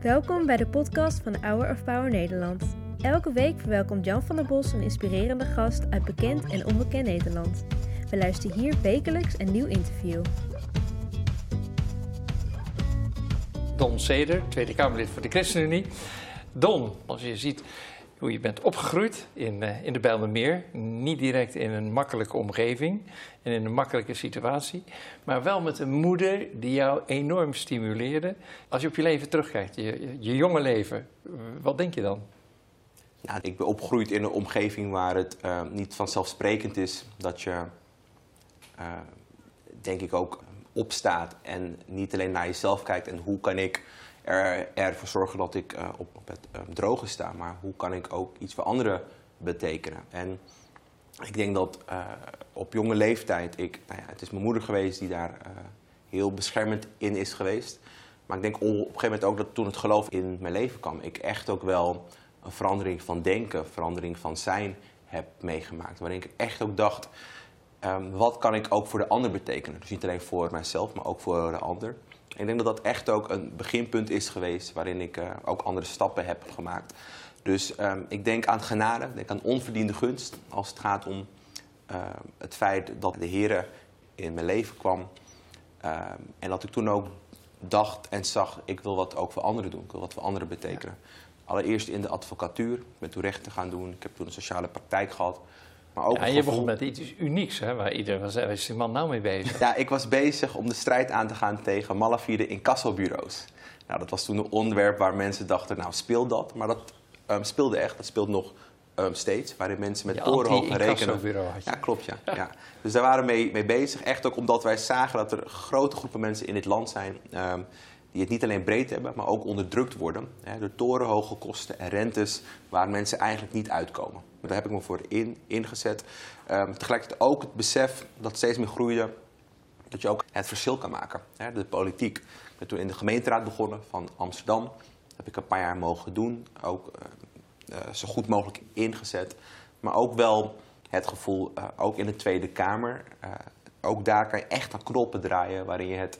Welkom bij de podcast van Hour of Power Nederland. Elke week verwelkomt Jan van der Bos een inspirerende gast uit bekend en onbekend Nederland. We luisteren hier wekelijks een nieuw interview. Don Seder, Tweede Kamerlid voor de ChristenUnie. Don, als je ziet hoe je bent opgegroeid in, uh, in de Bijlmermeer. Niet direct in een makkelijke omgeving en in een makkelijke situatie. Maar wel met een moeder die jou enorm stimuleerde. Als je op je leven terugkijkt, je, je jonge leven, wat denk je dan? Nou, ik ben opgegroeid in een omgeving waar het uh, niet vanzelfsprekend is dat je, denk ik ook, opstaat en niet alleen naar jezelf kijkt en hoe kan ik er, ervoor zorgen dat ik uh, op, het um, droge sta, maar hoe kan ik ook iets voor anderen betekenen. En ik denk dat uh, op jonge leeftijd, ik, nou ja, het is mijn moeder geweest die daar uh, heel beschermend in is geweest. Maar ik denk op een gegeven moment ook dat toen het geloof in mijn leven kwam, ik echt ook wel een verandering van denken, verandering van zijn heb meegemaakt. Waarin ik echt ook dacht, um, wat kan ik ook voor de ander betekenen? Dus niet alleen voor mijzelf, maar ook voor de ander. Ik denk dat dat echt ook een beginpunt is geweest waarin ik uh, ook andere stappen heb gemaakt. Dus um, ik denk aan genade, ik denk aan onverdiende gunst als het gaat om uh, het feit dat de Heer in mijn leven kwam. Uh, en dat ik toen ook dacht en zag, ik wil wat ook voor anderen doen. Ik wil wat voor anderen betekenen. Ja. Allereerst in de advocatuur, ik ben toen rechten gaan doen. Ik heb toen een sociale praktijk gehad. Maar ook ja, en je begon met iets unieks, hè, waar iedereen was, waar is die man nou mee bezig? Ja, ik was bezig om de strijd aan te gaan tegen malafide incassobureaus. Nou, dat was toen een onderwerp waar mensen dachten, nou speel dat. Maar dat um, speelde echt, dat speelt nog um, steeds. Waarin mensen met torenhoge rekenen... Ja, klopt, ja. ja. Dus daar waren we mee, mee bezig. Echt ook omdat wij zagen dat er grote groepen mensen in dit land zijn... Um, die het niet alleen breed hebben, maar ook onderdrukt worden. Hè, door torenhoge kosten en rentes waar mensen eigenlijk niet uitkomen. Daar heb ik me voor in, ingezet. Um, tegelijkertijd ook het besef dat steeds meer groeide dat je ook het verschil kan maken. Hè, de politiek. Ik ben toen in de gemeenteraad begonnen van Amsterdam. Dat heb ik een paar jaar mogen doen. Ook uh, uh, zo goed mogelijk ingezet. Maar ook wel het gevoel, uh, ook in de Tweede Kamer. ook daar kan je echt aan knoppen draaien waarin je het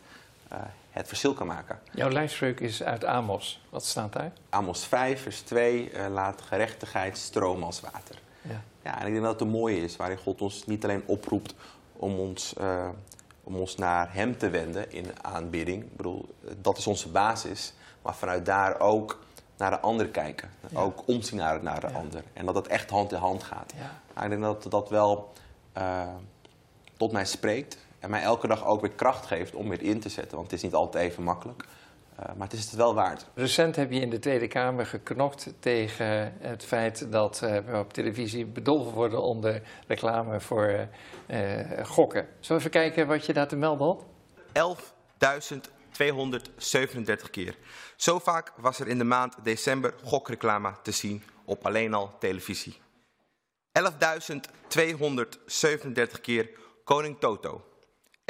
het verschil kan maken. Jouw lijfspreuk is uit Amos. Wat staat daar? Amos 5, vers 2, uh, laat gerechtigheid stromen als water. Ja. ja, en ik denk dat het een mooie is, waarin God ons niet alleen oproept om ons, uh, om ons naar Hem te wenden in aanbidding. Ik bedoel, dat is onze basis. Maar vanuit daar ook naar de ander kijken. Ja. Ook omzien naar, naar de ja. ander. En dat dat echt hand in hand gaat. Ja. Nou, ik denk dat dat wel uh, tot mij spreekt en mij elke dag ook weer kracht geeft om weer in te zetten. Want het is niet altijd even makkelijk. Uh, maar het is het wel waard. Recent heb je in de Tweede Kamer geknokt tegen het feit dat uh, we op televisie bedolven worden onder reclame voor uh, gokken. Zullen we even kijken wat je daar te melden had? 11.237 keer. Zo vaak was er in de maand december gokreclame te zien op alleen al televisie. 11.237 keer Koning Toto.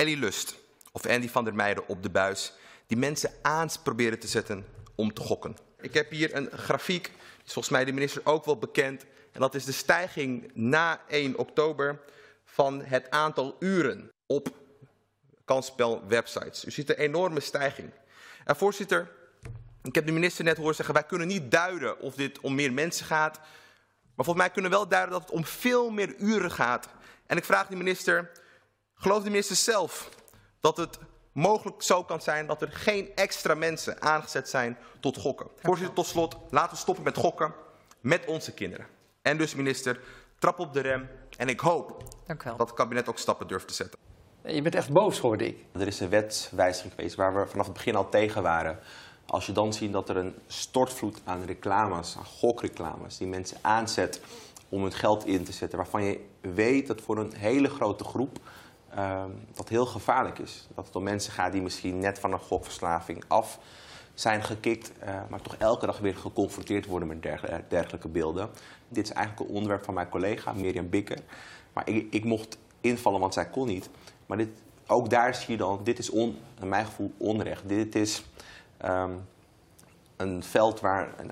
Ellie Lust of Andy van der Meijden op de buis, die mensen aan proberen te zetten om te gokken. Ik heb hier een grafiek, die is volgens mij de minister ook wel bekend. En dat is de stijging na 1 oktober van het aantal uren op kansspelwebsites. U ziet een enorme stijging. En voorzitter, ik heb de minister net horen zeggen, wij kunnen niet duiden of dit om meer mensen gaat. Maar volgens mij kunnen we wel duiden dat het om veel meer uren gaat. En ik vraag de minister, Gelooft de minister zelf dat het mogelijk zo kan zijn dat er geen extra mensen aangezet zijn tot gokken? Voorzitter, tot slot, laten we stoppen met gokken met onze kinderen. En dus minister, trap op de rem en ik hoop dat het kabinet ook stappen durft te zetten. Je bent echt boos, hoorde ik. Er is een wetswijziging geweest waar we vanaf het begin al tegen waren. Als je dan ziet dat er een stortvloed aan reclames, aan gokreclames, die mensen aanzet om hun geld in te zetten, waarvan je weet dat voor een hele grote groep dat heel gevaarlijk is. Dat het om mensen gaat die misschien net van een gokverslaving af zijn gekikt, uh, maar toch elke dag weer geconfronteerd worden met dergelijke, dergelijke beelden. Dit is eigenlijk een onderwerp van mijn collega Mirjam Bikker. Maar ik, ik mocht invallen, want zij kon niet. Maar dit, ook daar zie je dan, dit is on, mijn gevoel onrecht. Dit is um, een veld waar een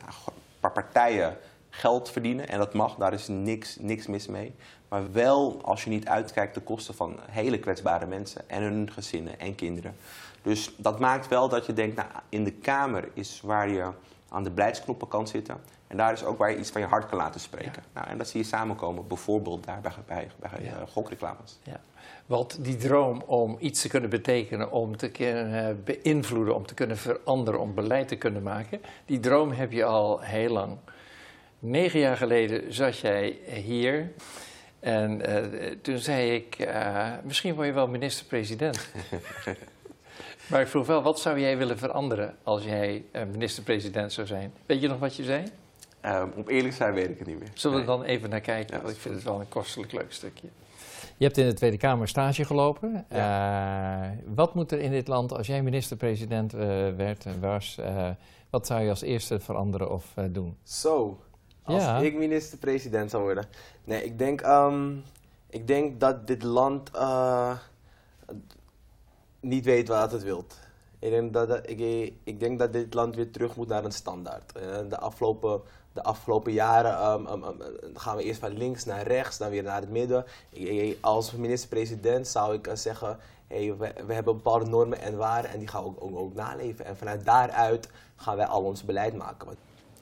paar partijen geld verdienen. En dat mag, daar is niks, niks mis mee. Maar wel als je niet uitkijkt de kosten van hele kwetsbare mensen en hun gezinnen en kinderen. Dus dat maakt wel dat je denkt, nou, in de Kamer is waar je aan de beleidsknoppen kan zitten. En daar is ook waar je iets van je hart kan laten spreken. Nou, en dat zie je samenkomen, bijvoorbeeld daar bij, bij, bij Ja. uh, gokreclames. Ja. Want die droom om iets te kunnen betekenen, om te kunnen beïnvloeden, om te kunnen veranderen, om beleid te kunnen maken, die droom heb je al heel lang. Negen jaar geleden zat jij hier en uh, toen zei ik, uh, misschien word je wel minister-president. maar ik vroeg wel, wat zou jij willen veranderen als jij uh, minister-president zou zijn? Weet je nog wat je zei? Um, om eerlijk zijn weet ik het niet meer. Zullen we nee. dan even naar kijken? Ja, want ik vind het wel een kostelijk leuk stukje. Je hebt in de Tweede Kamer stage gelopen. Ja. Uh, wat moet er in dit land, als jij minister-president uh, werd en was, uh, wat zou je als eerste veranderen of doen? Zo, als Ja. ik minister-president zou worden. Nee, ik denk, ehm, ik denk dat dit land eh, niet weet wat het wilt. Ik denk dat, dat- ik, ik denk dat dit land weer terug moet naar een standaard. Eh, de, afgelopen, de afgelopen jaren ehm, ehm, gaan we eerst van links naar rechts, dan weer naar het midden. Ik- als minister-president zou ik eh, zeggen, hey, we, we hebben bepaalde normen en waarden en die gaan we ook, ook, ook naleven. En vanuit daaruit gaan wij al ons beleid maken.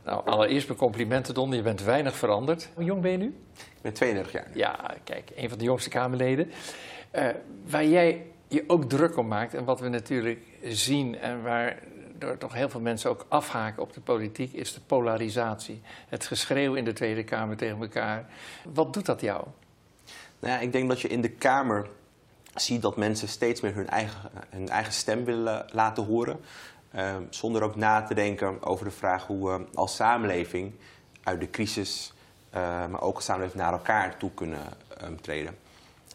Nou, allereerst mijn complimenten, Don. Je bent weinig veranderd. Hoe jong ben je nu? Ik ben 32 jaar. nu. Ja, kijk, een van de jongste Kamerleden. Eh, waar jij je ook druk om maakt en wat we natuurlijk zien en waar door toch heel veel mensen ook afhaken op de politiek, is de polarisatie. Het geschreeuw in de Tweede Kamer tegen elkaar. Wat doet dat jou? Nou ja, ik denk dat je in de Kamer ziet dat mensen steeds meer hun eigen, hun eigen stem willen laten horen. Ehm, zonder ook na te denken over de vraag hoe we als samenleving uit de crisis, eh, maar ook als samenleving naar elkaar toe kunnen ehm, treden.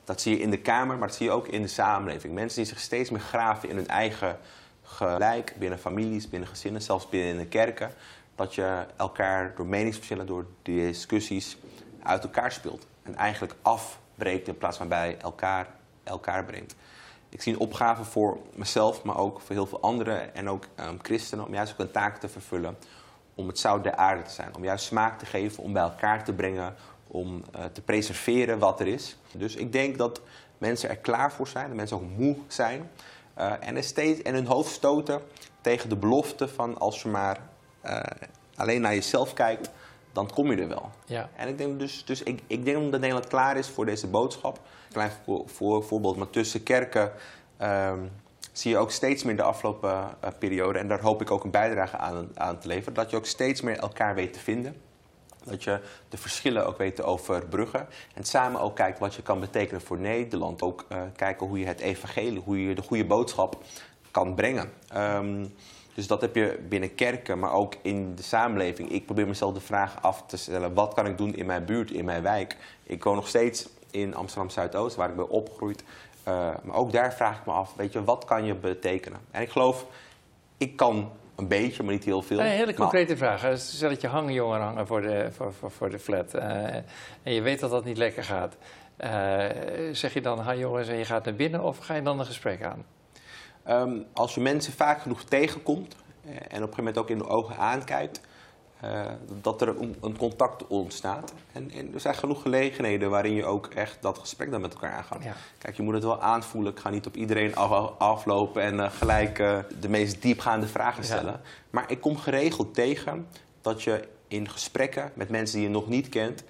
Dat zie je in de Kamer, maar dat zie je ook in de samenleving. Mensen die zich steeds meer graven in hun eigen gelijk, binnen families, binnen gezinnen, zelfs binnen de kerken. Dat je elkaar door meningsverschillen, door discussies uit elkaar speelt. En eigenlijk afbreekt in plaats van bij elkaar, elkaar brengt. Ik zie een opgave voor mezelf, maar ook voor heel veel anderen en ook ehm, christenen, om juist ook een taak te vervullen. Om het zout der aarde te zijn. Om juist smaak te geven, om bij elkaar te brengen, om eh, te preserveren wat er is. Dus ik denk dat mensen er klaar voor zijn, dat mensen ook moe zijn. eh, en, er steeds, en hun hoofd stoten tegen de belofte van als je maar eh, alleen naar jezelf kijkt, dan kom je er wel. Ja. En ik denk dus, dus ik, ik denk dat Nederland klaar is voor deze boodschap. Klein voor, voor, voorbeeld, maar tussen kerken ehm, zie je ook steeds meer de afgelopen eh, periode, en daar hoop ik ook een bijdrage aan, aan te leveren, dat je ook steeds meer elkaar weet te vinden. Dat je de verschillen ook weet te overbruggen. En samen ook kijkt wat je kan betekenen voor Nederland. Ook eh, kijken hoe je het evangelie, hoe je de goede boodschap kan brengen. Ehm, dus dat heb je binnen kerken, maar ook in de samenleving. Ik probeer mezelf de vraag af te stellen: wat kan ik doen in mijn buurt, in mijn wijk? Ik woon nog steeds in Amsterdam Zuidoost, waar ik ben opgegroeid. Eh, maar ook daar vraag ik me af: weet je, wat kan je betekenen? En ik geloof, ik kan een beetje, maar niet heel veel. Een hele Maar- concrete vraag. Stel dat je hangjongeren hangen voor de, voor, voor, voor de flat. eh, en je weet dat dat niet lekker gaat. Eh, zeg je dan, ha jongens, en je gaat naar binnen of ga je dan een gesprek aan? Ehm, als je mensen vaak genoeg tegenkomt eh, en op een gegeven moment ook in de ogen aankijkt, eh, dat er een, een contact ontstaat. En, en er zijn genoeg gelegenheden waarin je ook echt dat gesprek dan met elkaar aangaat. Ja. Kijk, je moet het wel aanvoelen. Ik ga niet op iedereen af- aflopen en eh, gelijk de meest diepgaande vragen Ja. stellen. Maar ik kom geregeld tegen dat je in gesprekken met mensen die je nog niet kent,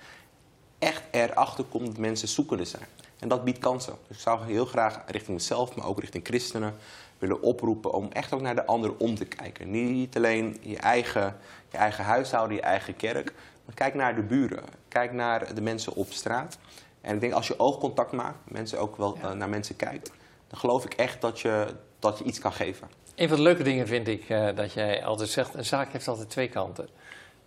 echt erachter komt dat mensen zoekende zijn. En dat biedt kansen. Dus ik zou heel graag richting mezelf, maar ook richting christenen willen oproepen om echt ook naar de ander om te kijken. Niet alleen je eigen, je eigen huishouden, je eigen kerk, maar kijk naar de buren. Kijk naar de mensen op straat. En ik denk als je oogcontact maakt, mensen ook wel Ja. eh, naar mensen kijkt, dan geloof ik echt dat je, dat je iets kan geven. Een van de leuke dingen vind ik eh, dat jij altijd zegt, een zaak heeft altijd twee kanten.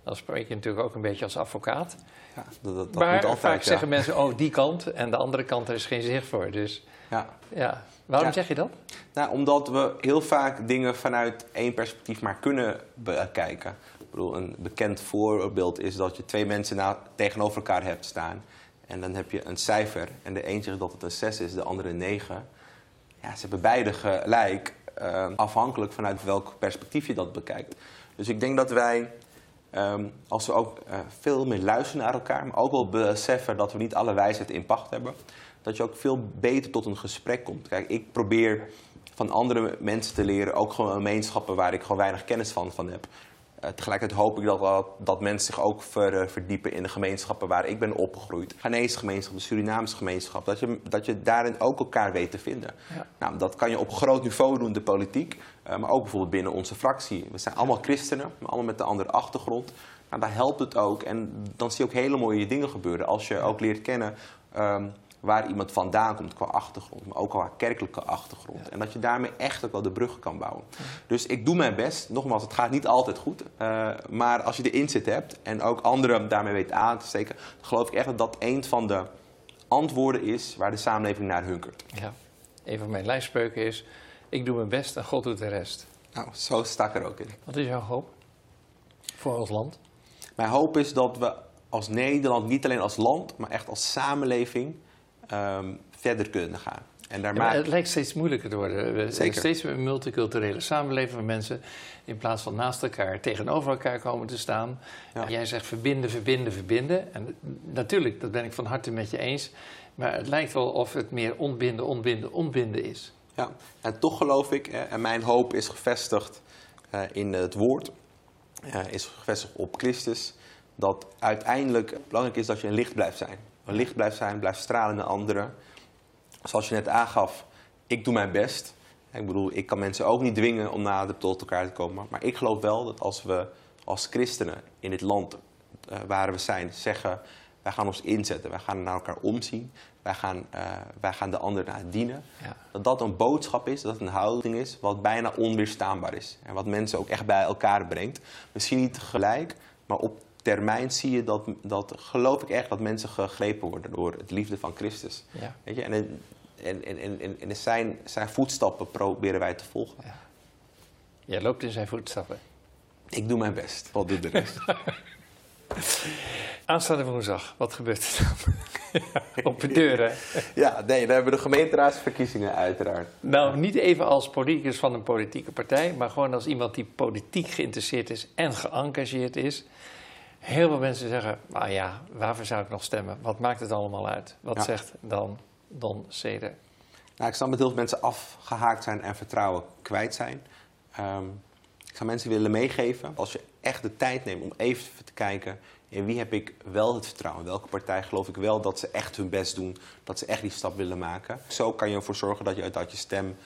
Dan spreek je natuurlijk ook een beetje als advocaat. Ja, dat, dat, maar moet altijd. vaak ja. zeggen mensen, oh die kant en de andere kant, er is geen zicht voor. Dus Ja. ja, waarom Ja. zeg je dat? Nou, omdat we heel vaak dingen vanuit één perspectief maar kunnen bekijken. Ik bedoel, een bekend voorbeeld is dat je twee mensen na, tegenover elkaar hebt staan. En dan heb je een cijfer. En de een zegt dat het een 6 is, de andere een 9. Ja, ze hebben beide gelijk, eh, afhankelijk vanuit welk perspectief je dat bekijkt. Dus ik denk dat wij ehm, als we ook eh, veel meer luisteren naar elkaar, maar ook wel beseffen dat we niet alle wijsheid in pacht hebben, dat je ook veel beter tot een gesprek komt. Kijk, ik probeer van andere mensen te leren, ook gewoon gemeenschappen waar ik gewoon weinig kennis van, van heb. Uh, tegelijkertijd hoop ik dat, dat, dat mensen zich ook ver, uh, verdiepen in de gemeenschappen waar ik ben opgegroeid. Ghanese gemeenschap, de Surinaamse gemeenschap. Dat je, dat je daarin ook elkaar weet te vinden. Ja. Nou, dat kan je op groot niveau doen, de politiek. Uh, maar ook bijvoorbeeld binnen onze fractie. We zijn allemaal christenen, maar allemaal met een andere achtergrond. Nou, daar helpt het ook. En dan zie je ook hele mooie dingen gebeuren. Als je ook leert kennen um, waar iemand vandaan komt qua achtergrond, maar ook qua kerkelijke achtergrond. Ja. En dat je daarmee echt ook wel de bruggen kan bouwen. Ja. Dus ik doe mijn best. Nogmaals, het gaat niet altijd goed. Uh, maar als je de inzet hebt en ook anderen daarmee weet aan te steken, geloof ik echt dat dat een van de antwoorden is waar de samenleving naar hunkert. Ja. Een van mijn lijfspreuken is: ik doe mijn best en God doet de rest. Nou, zo sta ik er ook in. Wat is jouw hoop voor ons land? Mijn hoop is dat we als Nederland, niet alleen als land, maar echt als samenleving um, verder kunnen gaan. En daar ja, maak... Het lijkt steeds moeilijker te worden. We zijn steeds meer een multiculturele samenleving waar mensen in plaats van naast elkaar tegenover elkaar komen te staan. Ja. Jij zegt verbinden, verbinden, verbinden. En natuurlijk, dat ben ik van harte met je eens. Maar het lijkt wel of het meer ontbinden, ontbinden, ontbinden is. Ja, en toch geloof ik, en mijn hoop is gevestigd uh, in het woord, uh, is gevestigd op Christus, dat uiteindelijk belangrijk is dat je een licht blijft zijn een licht blijft zijn, blijft stralen naar anderen. Zoals je net aangaf, ik doe mijn best. Ik bedoel, ik kan mensen ook niet dwingen om nader tot elkaar te komen. Maar ik geloof wel dat als we als christenen in dit land uh, waar we zijn zeggen... wij gaan ons inzetten, wij gaan naar elkaar omzien... wij gaan, uh, wij gaan de ander naar dienen... Ja. dat dat een boodschap is, dat het een houding is... wat bijna onweerstaanbaar is. En wat mensen ook echt bij elkaar brengt. Misschien niet tegelijk, maar op termijn zie je dat, dat, geloof ik echt, dat mensen gegrepen worden door het liefde van Christus. Ja. Weet je? En, en, en, en, en zijn, zijn voetstappen proberen wij te volgen. Ja. Jij loopt in zijn voetstappen. Ik doe mijn best. Wat doet de rest? Aanstaande woensdag, wat gebeurt er dan? Op de deuren. Ja, nee, dan hebben we de gemeenteraadsverkiezingen uiteraard. Nou, niet even als politicus van een politieke partij, maar gewoon als iemand die politiek geïnteresseerd is en geëngageerd is. Heel veel mensen zeggen, nou ja, waarvoor zou ik nog stemmen? Wat maakt het allemaal uit? Wat ja. zegt dan Don Seder? Nou, ik snap dat heel veel mensen afgehaakt zijn en vertrouwen kwijt zijn. Um, ik zou mensen willen meegeven, als je echt de tijd neemt om even te kijken... in wie heb ik wel het vertrouwen? Welke partij geloof ik wel dat ze echt hun best doen? Dat ze echt die stap willen maken? Zo kan je ervoor zorgen dat je, dat je stem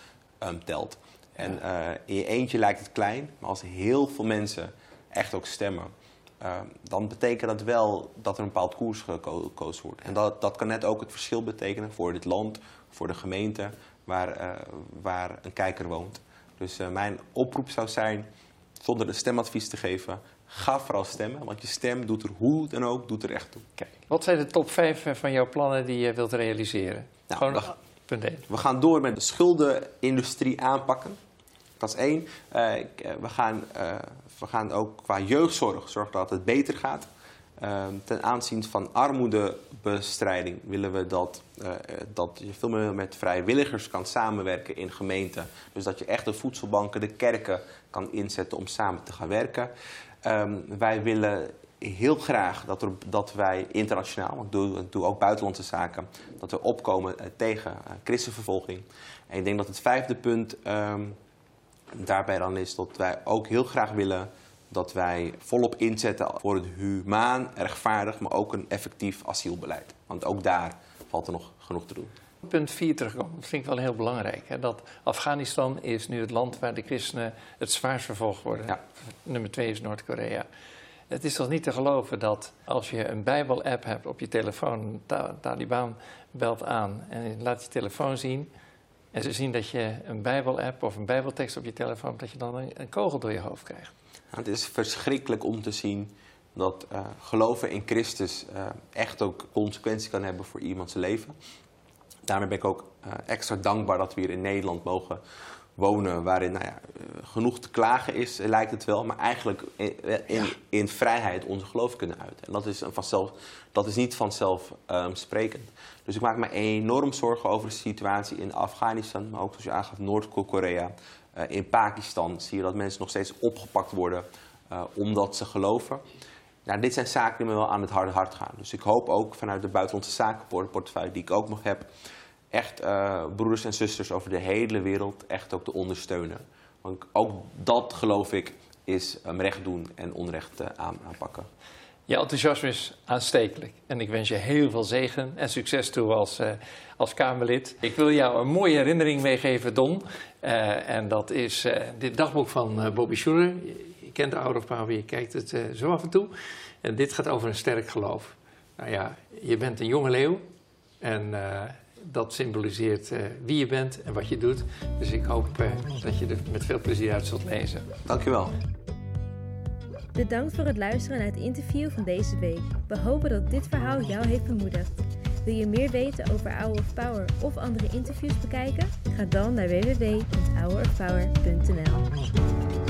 um, telt. En uh, in je eentje lijkt het klein, maar als heel veel mensen echt ook stemmen... Uh, dan betekent dat wel dat er een bepaald koers gekozen wordt. En dat, dat kan net ook het verschil betekenen voor dit land, voor de gemeente waar, uh, waar een kijker woont. Dus uh, mijn oproep zou zijn, zonder een stemadvies te geven, ga vooral stemmen. Want je stem doet er hoe dan ook, doet er echt toe. Kijk, wat zijn de top 5 van jouw plannen die je wilt realiseren? Nou, Gewoon, we, punt 1. we gaan door met de schuldenindustrie aanpakken. Dat is één. we gaan we gaan ook qua jeugdzorg zorgen dat het beter gaat. Uh, ten aanzien van armoedebestrijding willen we dat, uh, dat je veel meer met vrijwilligers kan samenwerken in gemeenten. Dus dat je echt de voedselbanken, de kerken kan inzetten om samen te gaan werken. Um, wij willen heel graag dat, dat wij internationaal, want ik doe, ook buitenlandse zaken, dat we opkomen uh, tegen christenvervolging. En ik denk dat het vijfde punt um, daarbij dan is dat wij ook heel graag willen dat wij volop inzetten voor het humaan, rechtvaardig, maar ook een effectief asielbeleid. Want ook daar valt er nog genoeg te doen. Punt 4 terugkomen, dat vind ik wel heel belangrijk. Hè? Dat Afghanistan is nu het land waar de christenen het zwaarst vervolgd worden. Ja. Nummer 2 is Noord-Korea. Het is toch niet te geloven dat als je een Bijbel-app hebt op je telefoon, ta Taliban belt aan en laat je telefoon zien, en ze zien dat je een Bijbel-app of een Bijbeltekst op je telefoon, dat je dan een, kogel door je hoofd krijgt. Nou, het is verschrikkelijk om te zien dat uh, geloven in Christus uh, echt ook consequenties kan hebben voor iemands leven. Daarmee ben ik ook uh, extra dankbaar dat we hier in Nederland mogen wonen, waarin nou ja, genoeg te klagen is, lijkt het wel, maar eigenlijk in, in, in vrijheid onze geloof kunnen uiten. En dat is, vanzelf, dat is niet vanzelfsprekend. Um, dus ik maak me enorm zorgen over de situatie in Afghanistan, maar ook zoals je aangaf Noord-Korea. Uh, in Pakistan zie je dat mensen nog steeds opgepakt worden eh, omdat ze geloven. Nou, dit zijn zaken die me wel aan het harde hart gaan. Dus ik hoop ook vanuit de buitenlandse zakenportefeuille die ik ook nog heb, echt uh, broeders en zusters over de hele wereld echt ook te ondersteunen. Want ook dat geloof ik is um, recht doen en onrecht uh, aanpakken. Je enthousiasme is aanstekelijk. En ik wens je heel veel zegen en succes toe als, als Kamerlid. Ik wil jou een mooie herinnering meegeven, Don. En dat is dit dagboek van Bobby Schurer. Je kent de Hour of je kijkt het zo af en toe. En dit gaat over een sterk geloof. Nou ja, je bent een jonge leeuw. En dat symboliseert wie je bent en wat je doet. Dus ik hoop dat je er met veel plezier uit zult lezen. Dankjewel. Bedankt voor het luisteren naar het interview van deze week. We hopen dat dit verhaal jou heeft bemoedigd. Wil je meer weten over Hour of Power of andere interviews bekijken? Ga dan naar www.hourofpower.nl